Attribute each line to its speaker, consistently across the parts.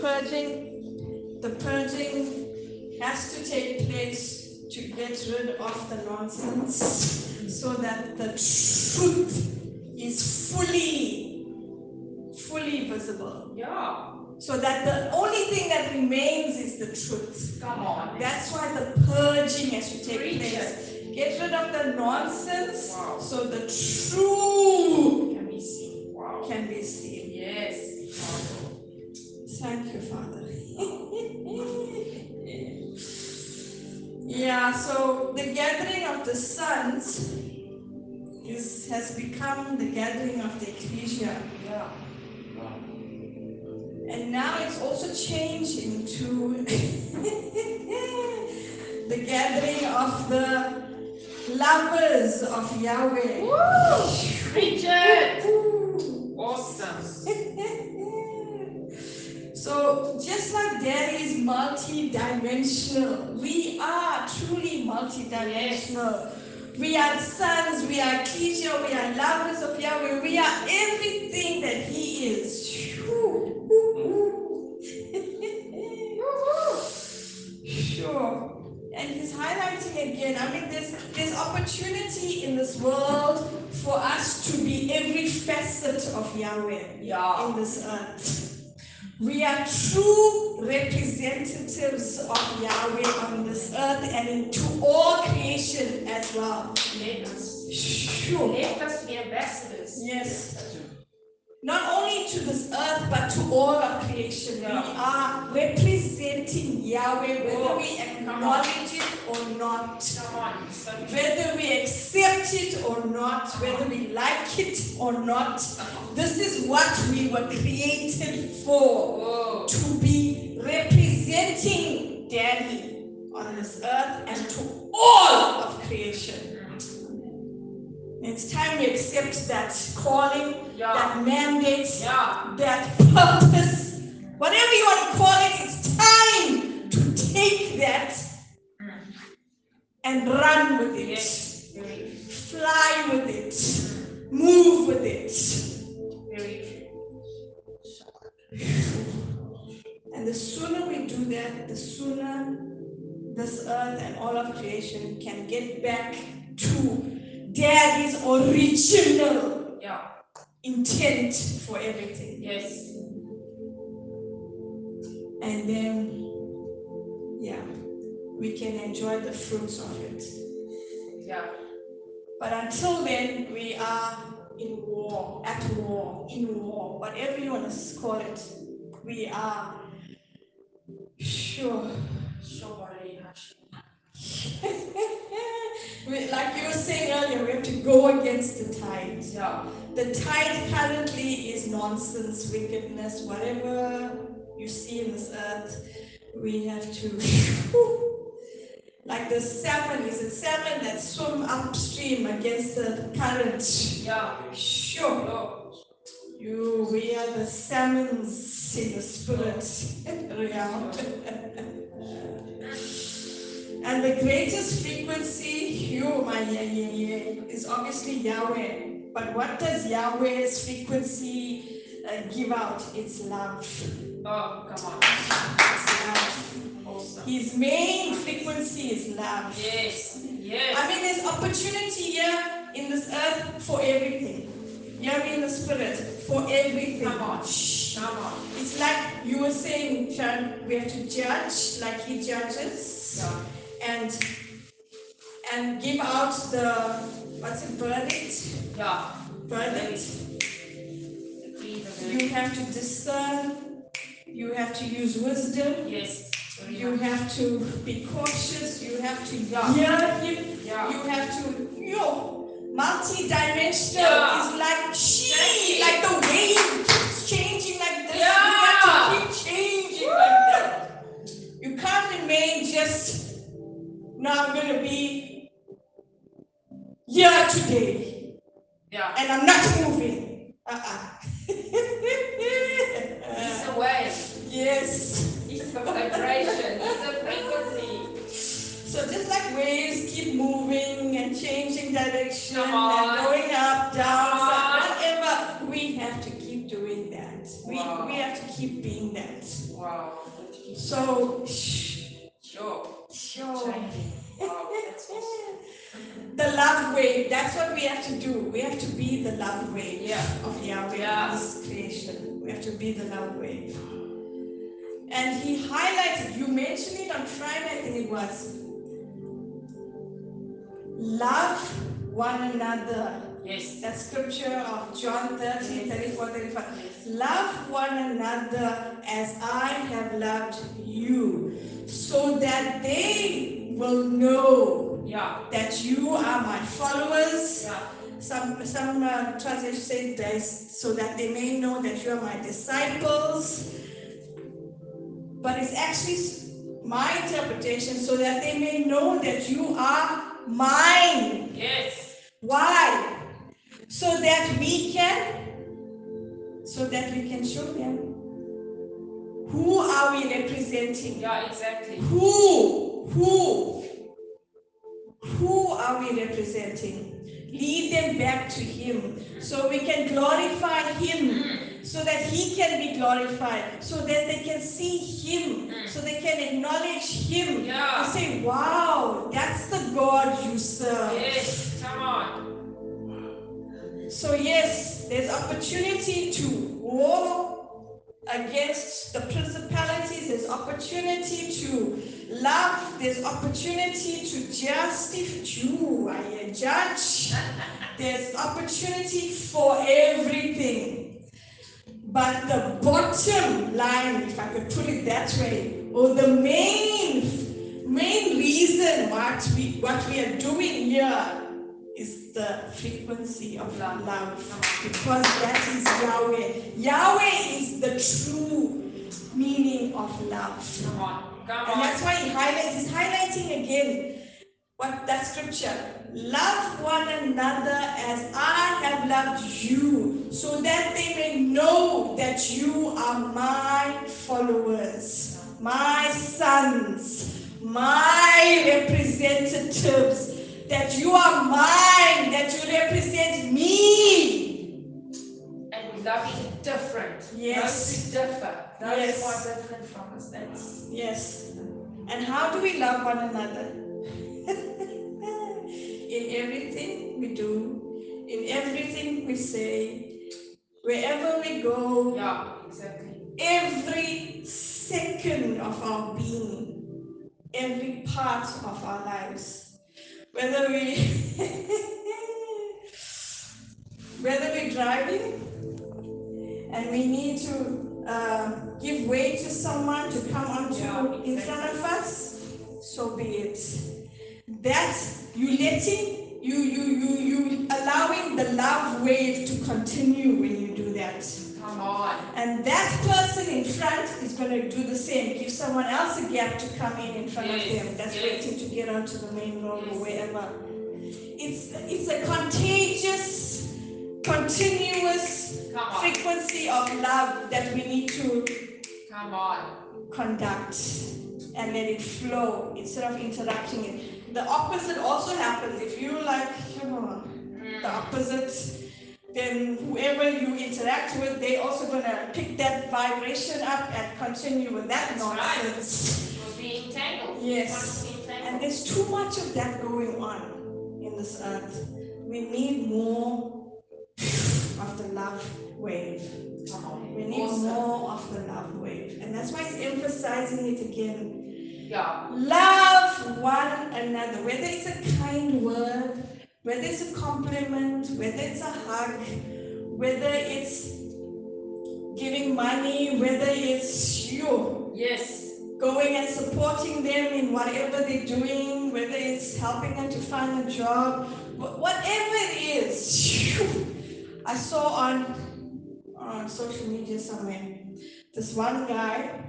Speaker 1: purging, the purging has to take place to get rid of the nonsense so that the truth is fully, fully visible.
Speaker 2: Yeah.
Speaker 1: So that the only thing that remains is the truth.
Speaker 2: Come on.
Speaker 1: That's why the purging has to take
Speaker 2: Preach
Speaker 1: place. Get rid of the nonsense
Speaker 2: Wow.
Speaker 1: so the true Thank you, Father. yeah, so the gathering of the sons is, has become the gathering of the ecclesia.
Speaker 2: Yeah.
Speaker 1: And now it's also changing to the gathering of the lovers of Yahweh.
Speaker 2: Woo! Preach it. Awesome.
Speaker 1: So just like there is multi-dimensional, we are truly multi-dimensional. We are sons, we are ecclesia, we are lovers of Yahweh, we are everything that He is. Mm. Sure. And he's highlighting again. I mean, there's there's opportunity in this world for us to be every facet of Yahweh
Speaker 2: Yeah.
Speaker 1: in this earth. We are true representatives of Yahweh on this earth and to all creation as well.
Speaker 2: Let us.
Speaker 1: Sure.
Speaker 2: Let us be ambassadors.
Speaker 1: Yes. Not only to this earth, but to all of creation.
Speaker 2: Yeah.
Speaker 1: We are representing Yahweh, whether
Speaker 2: Oh,
Speaker 1: we acknowledge it or not.
Speaker 2: So.
Speaker 1: Whether we accept it or not, whether we like it or not, this is what we were created for
Speaker 2: Whoa.
Speaker 1: to be representing Daddy on this earth and to all of creation. It's time we accept that calling,
Speaker 2: Yeah.
Speaker 1: that mandate,
Speaker 2: Yeah.
Speaker 1: that purpose, whatever you want to call it, it's time to take that and run with it,
Speaker 2: Yes.
Speaker 1: Fly with it, move with it. And the sooner we do that, the sooner this earth and all of creation can get back to Daddy's original
Speaker 2: Yeah.
Speaker 1: intent for everything.
Speaker 2: Yes.
Speaker 1: And then, yeah, we can enjoy the fruits of it.
Speaker 2: Yeah.
Speaker 1: But until then, we are in war, at war, in war, whatever you want to call it. We are sure.
Speaker 2: Hashi.
Speaker 1: We- like you were saying earlier, we have to go against the tide.
Speaker 2: Yeah.
Speaker 1: The tide currently is nonsense, wickedness, whatever you see in this earth, we have to. like the salmon, is it salmon that swim upstream against the current?
Speaker 2: Yeah.
Speaker 1: Sure.
Speaker 2: Oh.
Speaker 1: You, we are the salmons in the spirit realm. and the greatest frequency, yeah, yeah, yeah, is obviously Yahweh. But what does Yahweh's frequency uh, give out? It's love.
Speaker 2: Oh, come on.
Speaker 1: It's love.
Speaker 2: Awesome.
Speaker 1: His main frequency is love.
Speaker 2: Yes. Yes.
Speaker 1: I mean, there's opportunity here in this earth for everything. Hear me in the spirit for everything.
Speaker 2: Come on.
Speaker 1: Shh.
Speaker 2: Come on.
Speaker 1: It's like you were saying, Sharon, we have to judge like he judges
Speaker 2: Yeah.
Speaker 1: and and give out the what's it, verdict?
Speaker 2: Yeah.
Speaker 1: Verdict. You have to discern, you have to use wisdom,
Speaker 2: Yes.
Speaker 1: You have to be cautious, you have to
Speaker 2: Yeah.
Speaker 1: hear him,
Speaker 2: Yeah.
Speaker 1: you have to yo multi-dimensional
Speaker 2: Yeah.
Speaker 1: is like she like the wave keeps changing like this
Speaker 2: Yeah.
Speaker 1: you have to keep changing like that you can't remain just no i'm gonna be here today
Speaker 2: Yeah.
Speaker 1: and i'm not moving uh-uh
Speaker 2: It's a wave.
Speaker 1: yes
Speaker 2: It's a vibration. It's a frequency.
Speaker 1: So just like waves keep moving and changing direction and going up, down, whatever, we have to keep doing that. We,
Speaker 2: Wow.
Speaker 1: we have to keep being that.
Speaker 2: Wow.
Speaker 1: So, shh,
Speaker 2: Sure.
Speaker 1: sure. The love way, that's what we have to do. We have to be the love way
Speaker 2: Yeah.
Speaker 1: of Yahweh
Speaker 2: Yeah.
Speaker 1: this creation. We have to be the love way. And he highlighted, you mentioned it on Friday, I think it was. Love one another.
Speaker 2: Yes.
Speaker 1: That scripture of John 13, 34, 35.
Speaker 2: Yes.
Speaker 1: Love one another as I have loved you, so that they will know
Speaker 2: Yeah.
Speaker 1: that you are my followers.
Speaker 2: Yeah.
Speaker 1: Some some uh, translations say this, so that they may know that you are my disciples. But it's actually my interpretation, so that they may know that you are mine.
Speaker 2: Yes.
Speaker 1: Why? So that we can, so that we can show them. Who are we representing?
Speaker 2: Yeah, exactly.
Speaker 1: Who? Who? Are we representing? Lead them back to Him so we can glorify Him, so that He can be glorified, so that they can see Him, so they can acknowledge Him
Speaker 2: Yeah.
Speaker 1: and say, Wow, that's the God you serve.
Speaker 2: Yes. Come on.
Speaker 1: So, yes, there's opportunity to war against the principalities, there's opportunity to love, there's opportunity to justify, you, I judge, there's opportunity for everything. But the bottom line, if I could put it that way, or the main main reason what we what we are doing here is the frequency of
Speaker 2: Love.
Speaker 1: love because that is Yahweh. Yahweh is the true meaning of love. And that's why he highlights, he's highlighting again what that scripture. Love one another as I have loved you, so that they may know that you are my followers, my sons, my representatives, that you are mine, that you represent me.
Speaker 2: Love different.
Speaker 1: Yes.
Speaker 2: Those who differ. Those
Speaker 1: Yes.
Speaker 2: are different from us. That's
Speaker 1: Yes. And how do we love one another? in everything we do, in everything we say, wherever we go,
Speaker 2: yeah, exactly.
Speaker 1: every second of our being, every part of our lives, whether we whether we're driving and we need to uh, give way to someone to come onto
Speaker 2: Yeah,
Speaker 1: in front of us, so be it. That you letting you you you you allowing the love wave to continue when you do that.
Speaker 2: Come on.
Speaker 1: And that person in front is going to do the same. Give someone else a gap to come in in front of them. That's
Speaker 2: yes.
Speaker 1: waiting to get onto the main road
Speaker 2: Yes.
Speaker 1: or wherever. It's it's a contagious, continuous frequency of love that we need to
Speaker 2: Come on.
Speaker 1: conduct and let it flow instead of interrupting it. The opposite also happens. If you like, you know,
Speaker 2: Mm.
Speaker 1: the opposite, then whoever you interact with, they also gonna pick that vibration up and continue with that
Speaker 2: That's right.
Speaker 1: nonsense.
Speaker 2: We'll be entangled.
Speaker 1: Yes. And there's too much of that going on in this earth. We need more of the love wave. We need
Speaker 2: Awesome.
Speaker 1: more of the love wave. And that's why he's emphasizing it again.
Speaker 2: Yeah.
Speaker 1: Love one another, whether it's a kind word, whether it's a compliment, whether it's a hug, whether it's giving money, whether it's you
Speaker 2: Yes.
Speaker 1: going and supporting them in whatever they're doing, whether it's helping them to find a job, whatever it is. I saw on on social media somewhere this one guy.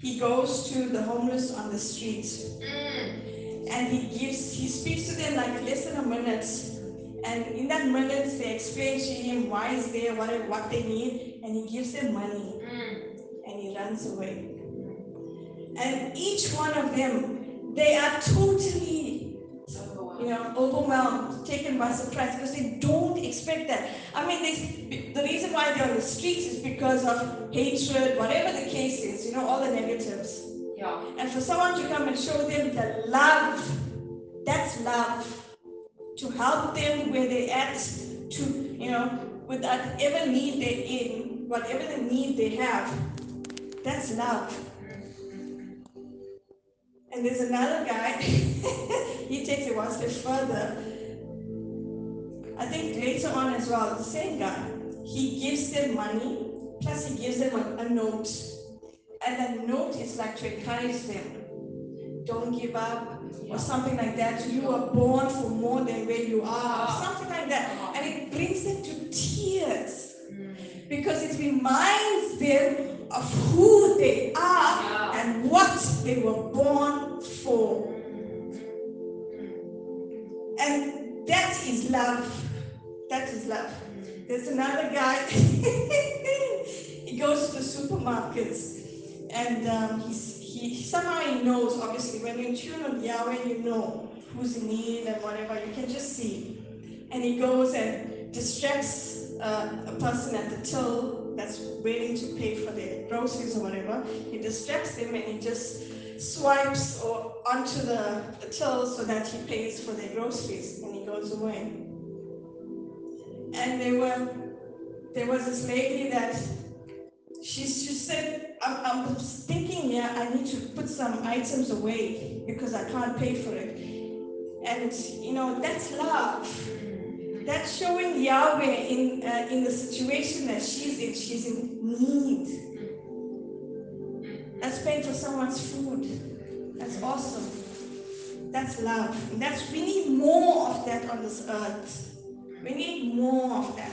Speaker 1: He goes to the homeless on the street
Speaker 2: Mm.
Speaker 1: and he gives he speaks to them like less than a minute and in that minute they explain to him why he's there what, what they need and he gives them money
Speaker 2: Mm.
Speaker 1: and he runs away and each one of them they are totally you know overwhelmed taken by surprise because they don't expect that. I mean, they, the reason why they're on the streets is because of hatred, whatever the case is, you know, all the negatives.
Speaker 2: Yeah.
Speaker 1: And for someone to come and show them the love, that's love. To help them where they're at, to, you know, with whatever need they're in, whatever the need they have, that's love. And there's another guy, he takes it one step further. I think later on as well, the same guy, he gives them money, plus he gives them a, a note. And that note is like to encourage them. Don't give up, or something like that. You are born for more than where you are, or ah. something like that. Ah. And it brings them to tears mm. because it reminds them of who they are and what they were born for. Mm. Mm. And that is love. That is love. There's another guy, he goes to supermarkets and um, he somehow he knows, obviously, when you tune on Yahweh, you know who's in need and whatever, you can just see. And he goes and distracts uh, a person at the till that's waiting to pay for their groceries or whatever. He distracts them and he just swipes or onto the, the till so that he pays for their groceries goes away. And there were there was this lady that she, she said, I'm, I'm thinking, yeah, I need to put some items away because I can't pay for it. And you know, that's love. That's showing Yahweh in uh, in the situation that she's in. She's in need. That's paying for someone's food. That's awesome. That's love. And that's we need more of that on this earth. We need more of that.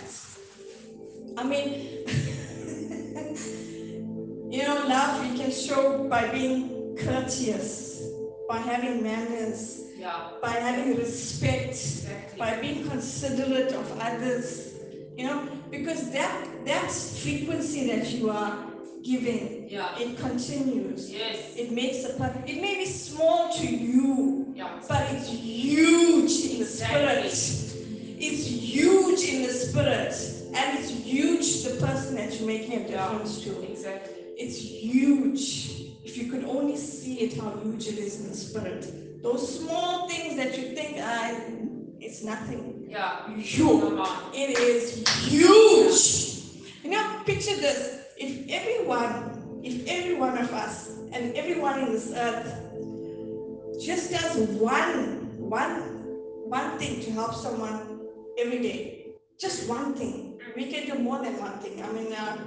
Speaker 1: I mean, you know, love we can show by being courteous, by having manners,
Speaker 2: Yeah.
Speaker 1: by having respect,
Speaker 2: Exactly.
Speaker 1: by being considerate of others, you know, because that that frequency that you are giving,
Speaker 2: Yeah.
Speaker 1: it continues.
Speaker 2: Yes.
Speaker 1: It makes a part. It may be small to you,
Speaker 2: Yeah.
Speaker 1: but it's huge in the
Speaker 2: Exactly.
Speaker 1: spirit. It's huge in the spirit, and it's huge the person that you're making a
Speaker 2: Yeah.
Speaker 1: difference to.
Speaker 2: Exactly.
Speaker 1: It's huge. If you could only see it, how huge it is in the spirit. Those small things that you think, ah, it's nothing.
Speaker 2: Yeah. Huge.
Speaker 1: It is huge. You know, picture this. If everyone, if every one of us and everyone in this earth just does one, one, one thing to help someone every day, just one thing. We can do more than one thing. I mean, uh,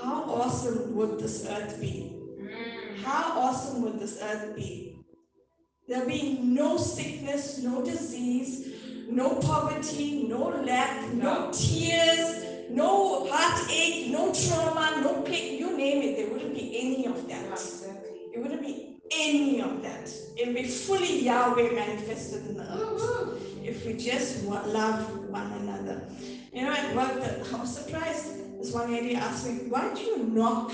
Speaker 1: how awesome would this earth be? How awesome would this earth be? There'll be no sickness, no disease, no poverty, no lack, no tears, no heartache, no trauma, no pain, you name it, there wouldn't be any of that.
Speaker 2: exactly.
Speaker 1: It wouldn't be any of that. It would be fully Yahweh manifested in the earth
Speaker 2: Woo-hoo.
Speaker 1: if we just love one another. You know, at work, I was surprised. This one lady asked me, why do you knock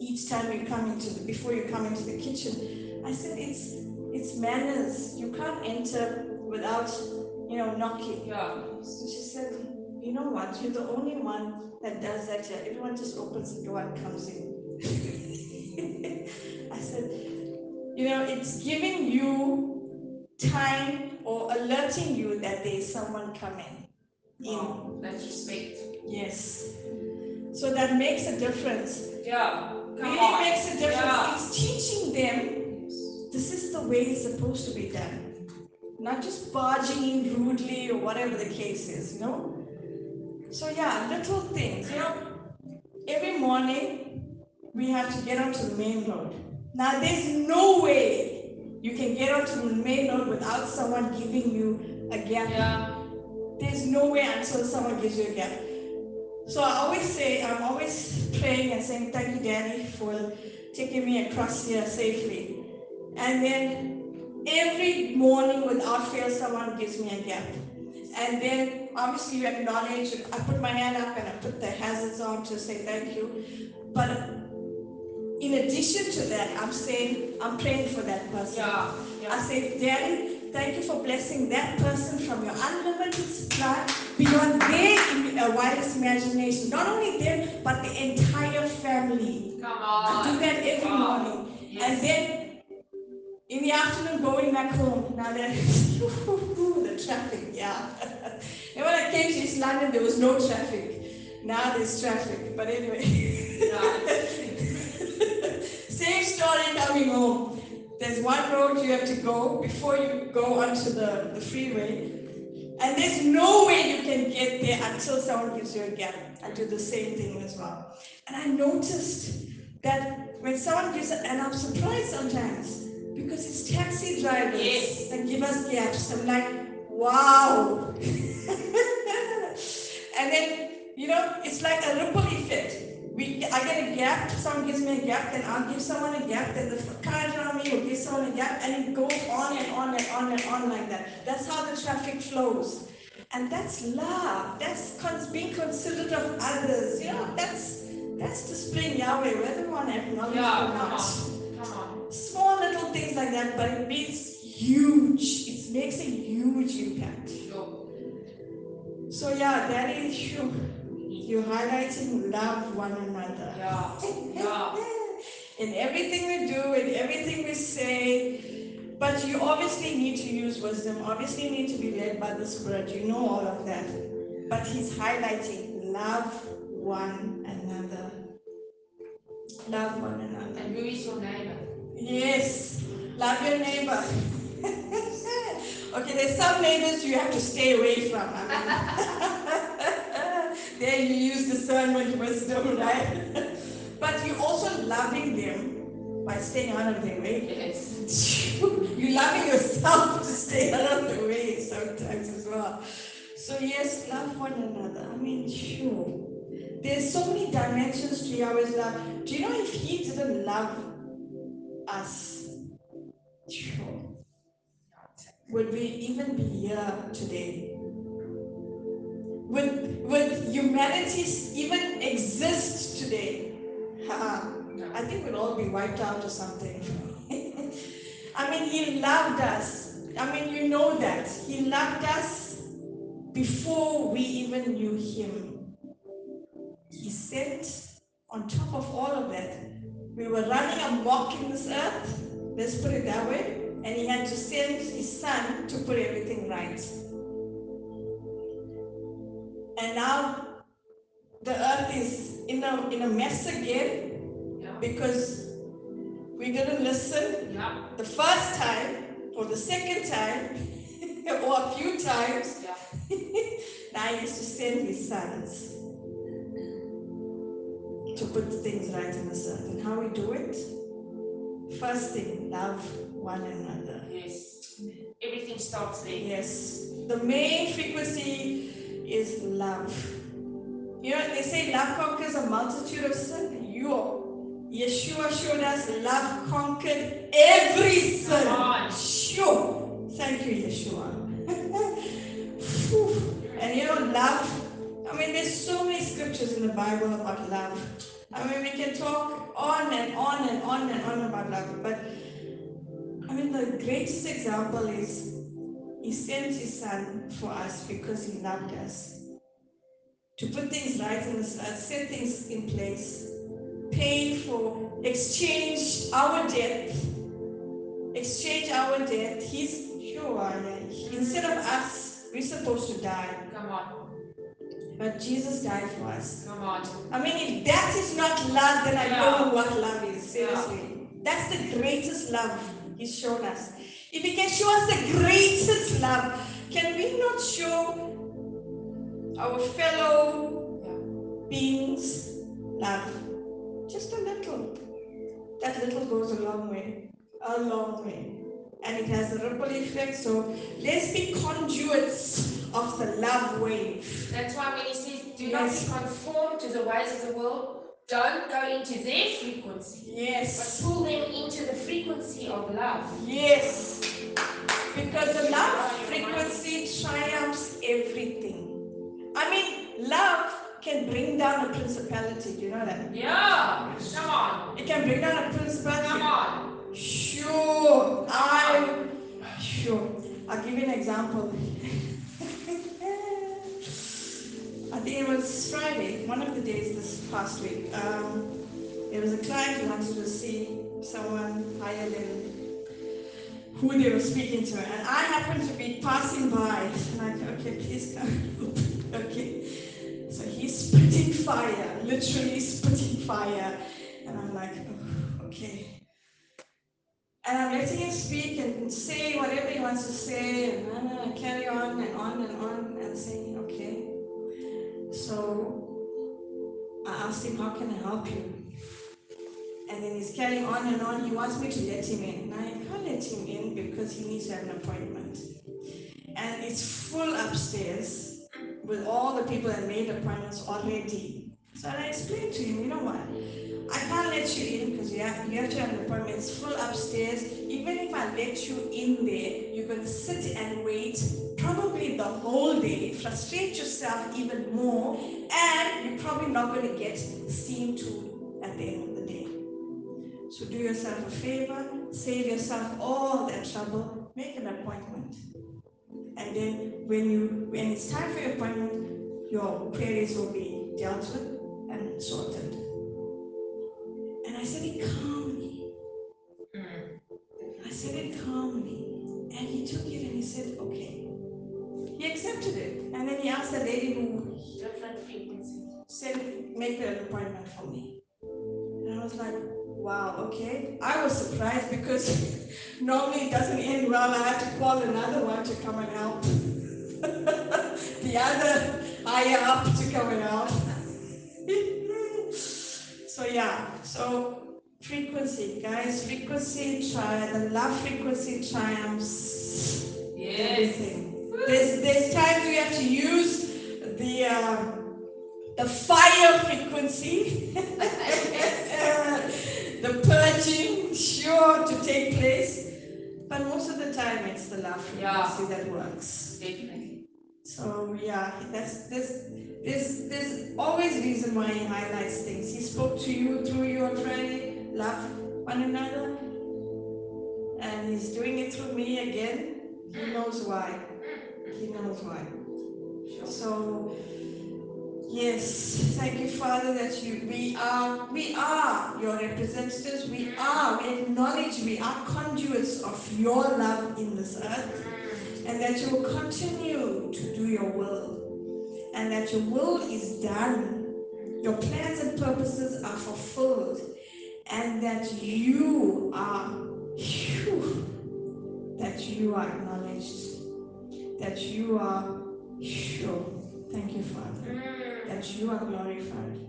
Speaker 1: each time you come into the, before you come into the kitchen? I said, it's it's manners. You can't enter without, you know, knocking.
Speaker 2: Yeah.
Speaker 1: So she said, you know what? You're the only one that does that here. Everyone just opens the door and comes in. I said, you know, it's giving you time or alerting you that there's someone coming in.
Speaker 2: Wow. That's respect.
Speaker 1: Yes. So that makes a difference.
Speaker 2: Yeah. Come
Speaker 1: really
Speaker 2: on.
Speaker 1: makes a difference.
Speaker 2: Yeah.
Speaker 1: It's teaching them this is the way it's supposed to be done. Not just barging in rudely or whatever the case is, you know? So yeah, little things, you know. Every morning we have to get onto the main road. Now there's no way you can get onto the main road without someone giving you a gap.
Speaker 2: Yeah.
Speaker 1: There's no way until someone gives you a gap. So I always say, I'm always praying and saying, Thank you, Daddy, for taking me across here safely. And then every morning without fail, someone gives me a gap. And then obviously you acknowledge, I put my hand up and I put the hazards on to say thank you. But in addition to that, I'm saying, I'm praying for that person.
Speaker 2: Yeah.
Speaker 1: I say, Daddy, Thank you for blessing that person from your unlimited supply beyond their uh, wildest imagination. Not only them, but the entire family.
Speaker 2: Come on.
Speaker 1: I do that every morning. And then in the afternoon, going back home. Now that the traffic, yeah. and when I came to East London, there was no traffic. Now there's traffic. But anyway, same story coming home. There's one road you have to go before you go onto the, the freeway. And there's no way you can get there until someone gives you a gap. I do the same thing as well. And I noticed that when someone gives, and I'm surprised sometimes because it's taxi drivers
Speaker 2: Yes.
Speaker 1: that give us gaps. I'm like, wow. and then, you know, it's like a ripple effect. We, I get a gap, someone gives me a gap, then I'll give someone a gap, then the car around me will give someone a gap, and it goes on and on and on and on like that. That's how the traffic flows. And that's love. That's cons- being considerate of others. You know, that's that's displaying Yahweh, whether one acknowledges
Speaker 2: Yeah,
Speaker 1: or not.
Speaker 2: On. Come on.
Speaker 1: Small little things like that, but it makes huge. It makes a huge impact. So yeah, that is true. You're highlighting love one another.
Speaker 2: Yeah. Yeah.
Speaker 1: In everything we do, in everything we say, but you obviously need to use wisdom, obviously need to be led by the Spirit. You know all of that. But he's highlighting love one another. Love one another.
Speaker 2: And who is your neighbor?
Speaker 1: Yes, love your neighbor. okay, there's some neighbors you have to stay away from. I mean, there you use discernment, wisdom, right? but you're also loving them by staying out of their way.
Speaker 2: Yes.
Speaker 1: you're loving yourself to stay out of the way sometimes as well. So yes, love one another. I mean, sure. There's so many dimensions to Yahweh's love. Do you know if He didn't love us, would we even be here today? Would would humanity even exist today? I think we'd all be wiped out or something. I mean, He loved us. I mean, you know that. He loved us before we even knew Him. He sent, on top of all of that, we were running amok in this earth, let's put it that way, and He had to send His Son to put everything right. And now the earth is in a, in a mess again
Speaker 2: Yeah.
Speaker 1: because we didn't listen
Speaker 2: Yeah.
Speaker 1: the first time or the second time or a few times.
Speaker 2: Yeah.
Speaker 1: now he has to send his sons to put things right in this earth. And how we do it? First thing, love one another.
Speaker 2: Yes. Everything starts there.
Speaker 1: Yes. The main frequency is love. You know, they say love conquers a multitude of sin. You, Yeshua showed us love conquered every sin. Sure. Thank you, Yeshua. And you know, love. I mean, there's so many scriptures in the Bible about love. I mean, we can talk on and on and on and on about love, but I mean, the greatest example is He sent His Son for us because He loved us. To put things right in this earth, set things in place, pay for, exchanged our death, exchange our death. He's sure, instead of us, we're supposed to die,
Speaker 2: Come on.
Speaker 1: But Jesus died for us.
Speaker 2: Come on.
Speaker 1: I mean, if that is not love, then I
Speaker 2: Yeah.
Speaker 1: don't know what love is. Seriously. That's the greatest love He's shown us. If He can show us the greatest love, can we not show our fellow beings love? Just a little. That little goes a long way. A long way. And it has a ripple effect. So let's be conduits of the love wave.
Speaker 2: That's why when he says, do
Speaker 1: Yes.
Speaker 2: not be conformed to the ways of the world, don't go into their frequency, but
Speaker 1: Yes.
Speaker 2: pull them into the frequency of love.
Speaker 1: Yes, because the love frequency triumphs everything. I mean, love can bring down a principality. Do you know that?
Speaker 2: Yeah. Come on.
Speaker 1: It can bring down a principality.
Speaker 2: Come on.
Speaker 1: Sure, I'm sure. I'll give you an example. I think it was Friday, one of the days this past week. Um, there was a client who wanted to see someone higher than who they were speaking to, and I happened to be passing by. And I'm like, okay, please come. okay. So he's spitting fire, literally spitting fire, and I'm like, oh, okay. And I'm letting him speak and say whatever he wants to say, and carry on and on and on, and saying, okay. So I asked him, how can I help you? And then he's carrying on and on. He wants me to let him in. And I can't let him in because he needs to have an appointment. And it's full upstairs with all the people that made appointments already. So I explained to him, you know what? I can't let you in because you have, you have to have an appointment. It's full upstairs. Even if I let you in there, you're to sit and wait probably the whole day, frustrate yourself even more, and you're probably not going to get seen to at the end of the day. So do yourself a favor, save yourself all that trouble, make an appointment. And then when you when it's time for your appointment, your queries will be dealt with and sorted. And I said it calmly. Hmm. I said it calmly. And he took it and he said, okay. He accepted it. And then he asked the lady who said, make an appointment for me. And I was like, wow, okay. I was surprised because normally it doesn't end well. I had to call another one to come and help. the other higher up to come and help. so yeah, so frequency, guys, frequency tri the love frequency triumphs
Speaker 2: Yes.
Speaker 1: There's there's times we have to use the uh, the fire frequency, the purging, sure to take place, but most of the time it's the love
Speaker 2: Yeah.
Speaker 1: frequency that works.
Speaker 2: Definitely.
Speaker 1: So yeah, that's this. There's, there's always reason why he highlights things. He spoke to you through your training, love one another, and he's doing it through me again. He knows why. He knows why. So yes, thank you, Father, that you we are we are your representatives. We are we acknowledge we are conduits of your love in this earth, and that you will continue to do your will, and that your will is done. Your plans and purposes are fulfilled, and that you are, phew, that you are acknowledged, that you are sure. Thank you, Father, mm. that you are glorified.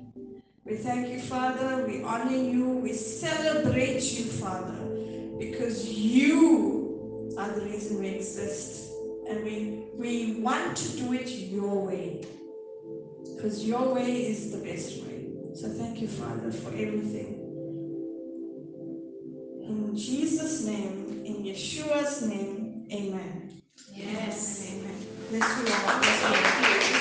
Speaker 1: We thank you, Father. We honor you. We celebrate you, Father, because you are the reason we exist and we we want to do it your way. Because your way is the best way. So thank you father for everything. In jesus name in yeshua's name amen.
Speaker 2: Yes, yes.
Speaker 1: amen. Bless you all. Bless
Speaker 2: you.